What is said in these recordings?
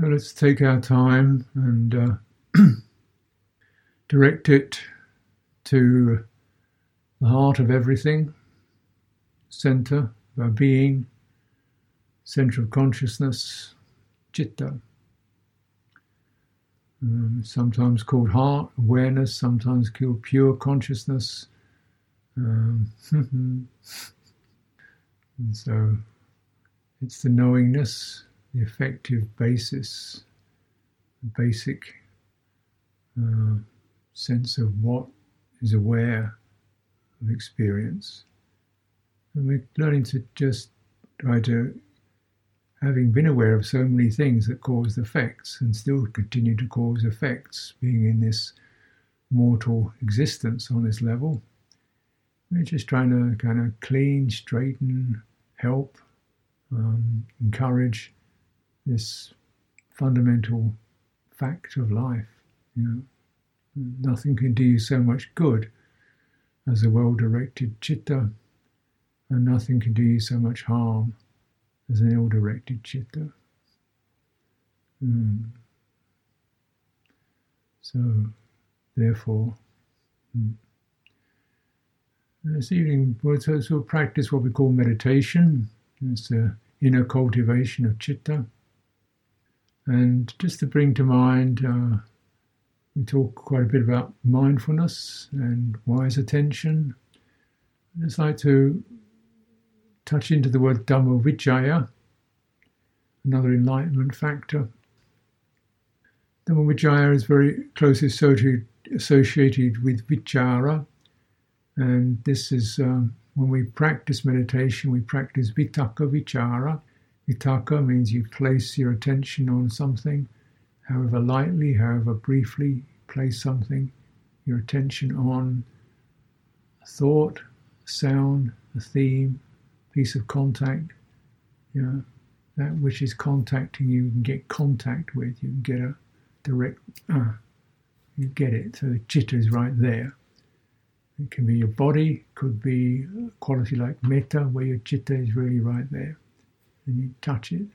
So let's take our time and uh, direct it to the heart of everything, center of our being, center of consciousness, chitta. Um, sometimes called heart awareness, sometimes called pure consciousness. Um, and so it's the knowingness the effective basis, the basic uh, sense of what is aware of experience. And we're learning to just try to, having been aware of so many things that cause effects and still continue to cause effects, being in this mortal existence on this level, we're just trying to kind of clean, straighten, help, um, encourage this fundamental fact of life. You know, nothing can do you so much good as a well-directed chitta, and nothing can do you so much harm as an ill-directed chitta. Mm. So, therefore, mm. this evening we'll, so we'll practice what we call meditation. It's the inner cultivation of chitta. And just to bring to mind, uh, we talk quite a bit about mindfulness and wise attention. I'd just like to touch into the word Dhamma Vicaya, another enlightenment factor. Dhamma Vicaya is very closely associated, with Vichara, and this is um, when we practice meditation, we practice Vitakka Vichara Vitakka means you place your attention on something, however lightly, however briefly, place something, your attention on a thought, a sound, a theme, piece of contact, you know, that which is contacting you, you can get contact with, you can get a direct, uh, you get it. So the chitta is right there. It can be your body, could be a quality like metta, where your chitta is really right there and you touch it,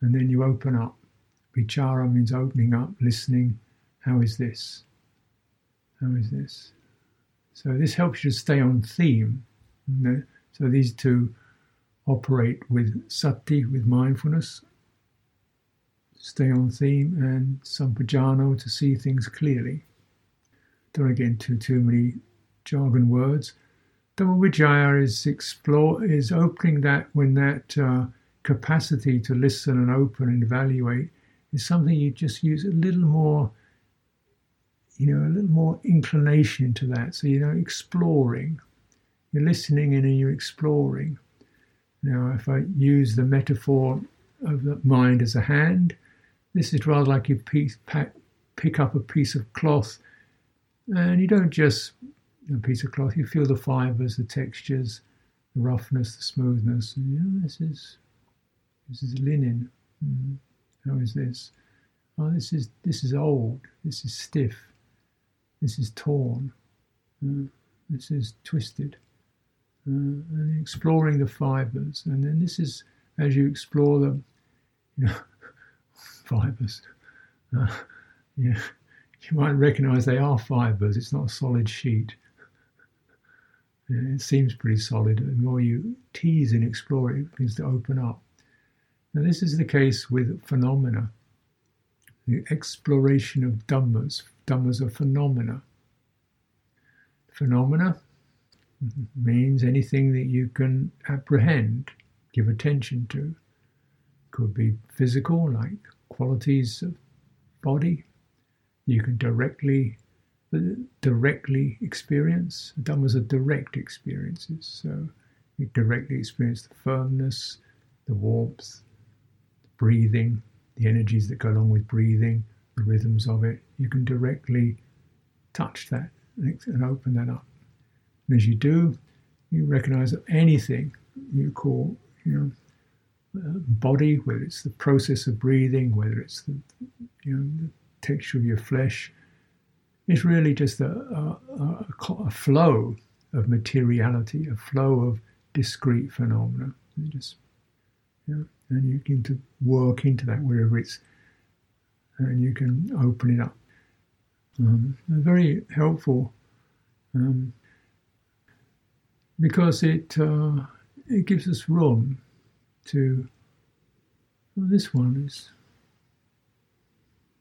and then you open up. Vichara means opening up, listening. How is this? How is this? So this helps you to stay on theme. So these two operate with sati, with mindfulness, stay on theme, and sampajano to see things clearly. Don't get into too many jargon words. Dhamma is explore is opening that when that uh, capacity to listen and open and evaluate is something you just use a little more, you know, a little more inclination into that. So, you know, exploring. You're listening and you're exploring. Now, if I use the metaphor of the mind as a hand, this is rather like you piece, pack, pick up a piece of cloth and you don't just a piece of cloth, you feel the fibers, the textures, the roughness, the smoothness. And, you know, this is this is linen. Mm. How is this? Oh, this is this is old. This is stiff. This is torn. Uh, this is twisted. Uh, and exploring the fibers, and then this is as you explore them, you know, fibers. Uh, yeah, you might recognise they are fibers. It's not a solid sheet. Yeah, it seems pretty solid. The more you tease and explore it, it begins to open up. Now, this is the case with phenomena. The exploration of dhammas. Dhammas are phenomena. Phenomena means anything that you can apprehend, give attention to. Could be physical, like qualities of body. You can directly directly experience. Dhammas are direct experiences. So you directly experience the firmness, the warmth, breathing, the energies that go along with breathing, the rhythms of it. You can directly touch that and open that up. And as you do, you recognize that anything you call, you know, uh, body, whether it's the process of breathing, whether it's the, you know, the texture of your flesh, is really just a, a, a, a flow of materiality, a flow of discrete phenomena. You just, and you can to work into that wherever it's and you can open it up. Um, very helpful um, because it uh, it gives us room to. Well, this one is.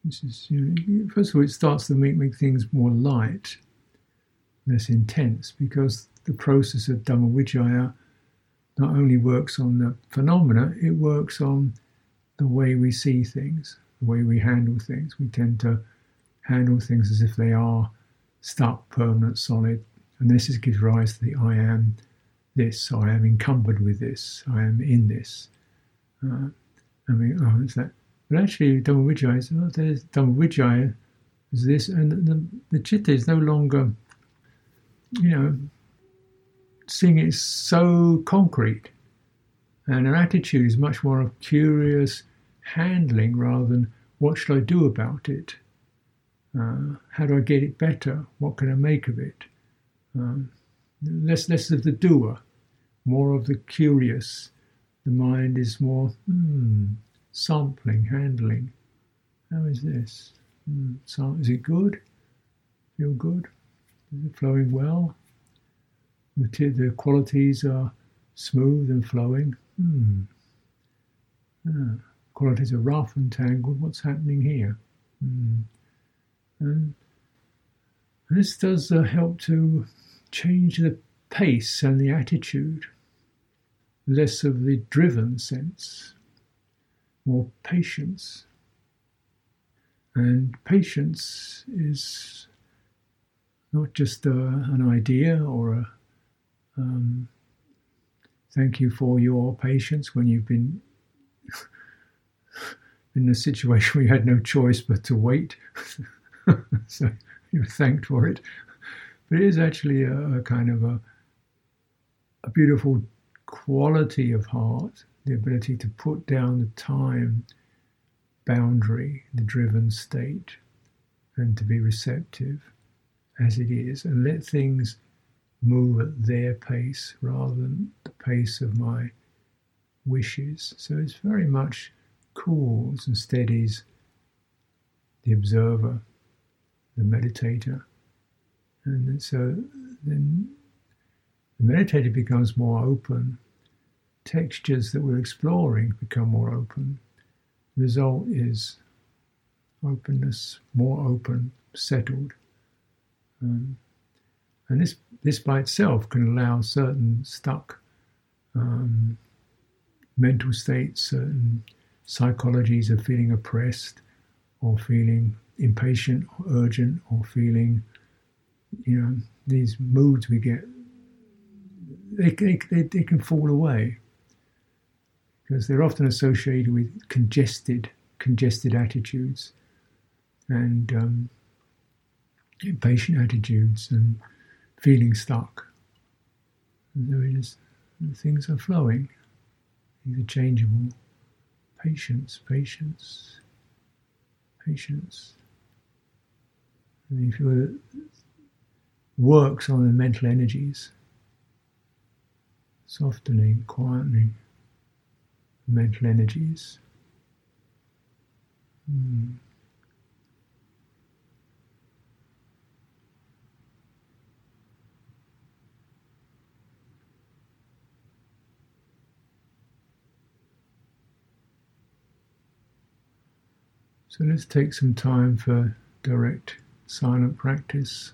This is you know, first of all, it starts to make make things more light, less intense, because the process of dhamma Dhammavicaya not only works on the phenomena, it works on the way we see things, the way we handle things. We tend to handle things as if they are stuck, permanent, solid. And this is, gives rise to the I am this, I am encumbered with this, I am in this. Uh, I mean, oh, is that? But actually, Dhammavicaya is, oh, there's Dhammavicaya is this, and the, the chitta is no longer, you know, seeing it so concrete. And an attitude is much more of curious handling rather than what should I do about it? Uh, how do I get it better? What can I make of it? Um, less, less of the doer, more of the curious. The mind is more hmm, sampling, handling. How is this? Hmm, so, is it good? Feel good? Is it flowing well? The qualities are smooth and flowing. Hmm. Yeah. Qualities are rough and tangled. What's happening here? Hmm. And this does uh, help to change the pace and the attitude. Less of the driven sense, more patience. And patience is not just uh, an idea or um, thank you for your patience when you've been in a situation where you had no choice but to wait. so you're thanked for it. But it is actually a, a kind of a, a beautiful quality of heart, the ability to put down the time boundary, the driven state, and to be receptive as it is, and let things move at their pace rather than the pace of my wishes. So it's very much cools and steadies the observer the meditator. And so then the meditator becomes more open. Textures that we're exploring become more open. The result is openness, more open, settled. Um, and this, this by itself can allow certain stuck um, mental states, certain psychologies of feeling oppressed or feeling impatient or urgent or feeling, you know, these moods we get, they, they, they, can fall away. Because they're often associated with congested, congested attitudes and um, impatient attitudes and feeling stuck. Just, things are flowing, things are changeable. Patience, patience, patience. And if you works on the mental energies, softening, quietening mental energies. Hmm. So let's take some time for direct silent practice.